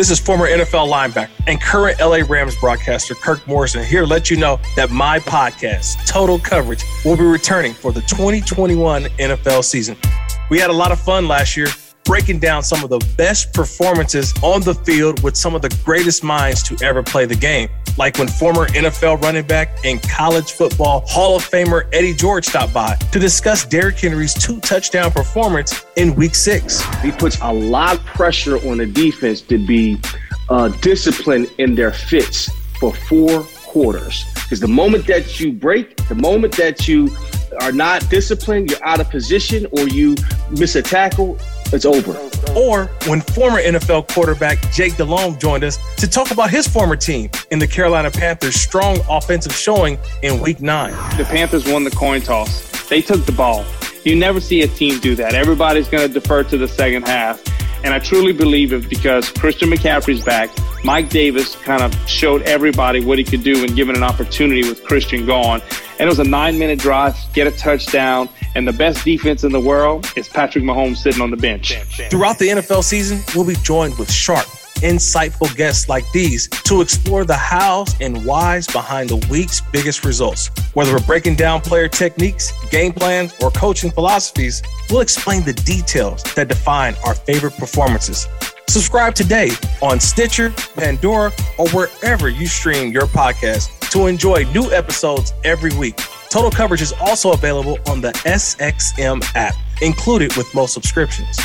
This is former NFL linebacker and current LA Rams broadcaster Kirk Morrison here to let you know that my podcast, Total Coverage, will be returning for the 2021 NFL season. We had a lot of fun last year breaking down some of the best performances on the field with some of the greatest minds to ever play the game. Like when former NFL running back and college football Hall of Famer Eddie George stopped by to discuss Derrick Henry's two touchdown performance in week six. He puts a lot of pressure on the defense to be uh, disciplined in their fits for four quarters. Because the moment that you break, the moment that you are not disciplined, you're out of position, or you miss a tackle, it's over. Or when former NFL quarterback Jake Delhomme joined us to talk about his former team in the Carolina Panthers' strong offensive showing in week nine. The Panthers won the coin toss. They took the ball. You never see a team do that. Everybody's going to defer to the second half. And I truly believe it because Christian McCaffrey's back. Mike Davis kind of showed everybody what he could do when given an opportunity with Christian gone. And it was a nine minute drive, get a touchdown. And the best defense in the world is Patrick Mahomes sitting on the bench. Throughout the NFL season, we'll be joined with sharp, insightful guests like these to explore the hows and whys behind the week's biggest results. Whether we're breaking down player techniques, game plans, or coaching philosophies, we'll explain the details that define our favorite performances. Subscribe today on Stitcher, Pandora, or wherever you stream your podcast to enjoy new episodes every week. Total coverage is also available on the SXM app, included with most subscriptions.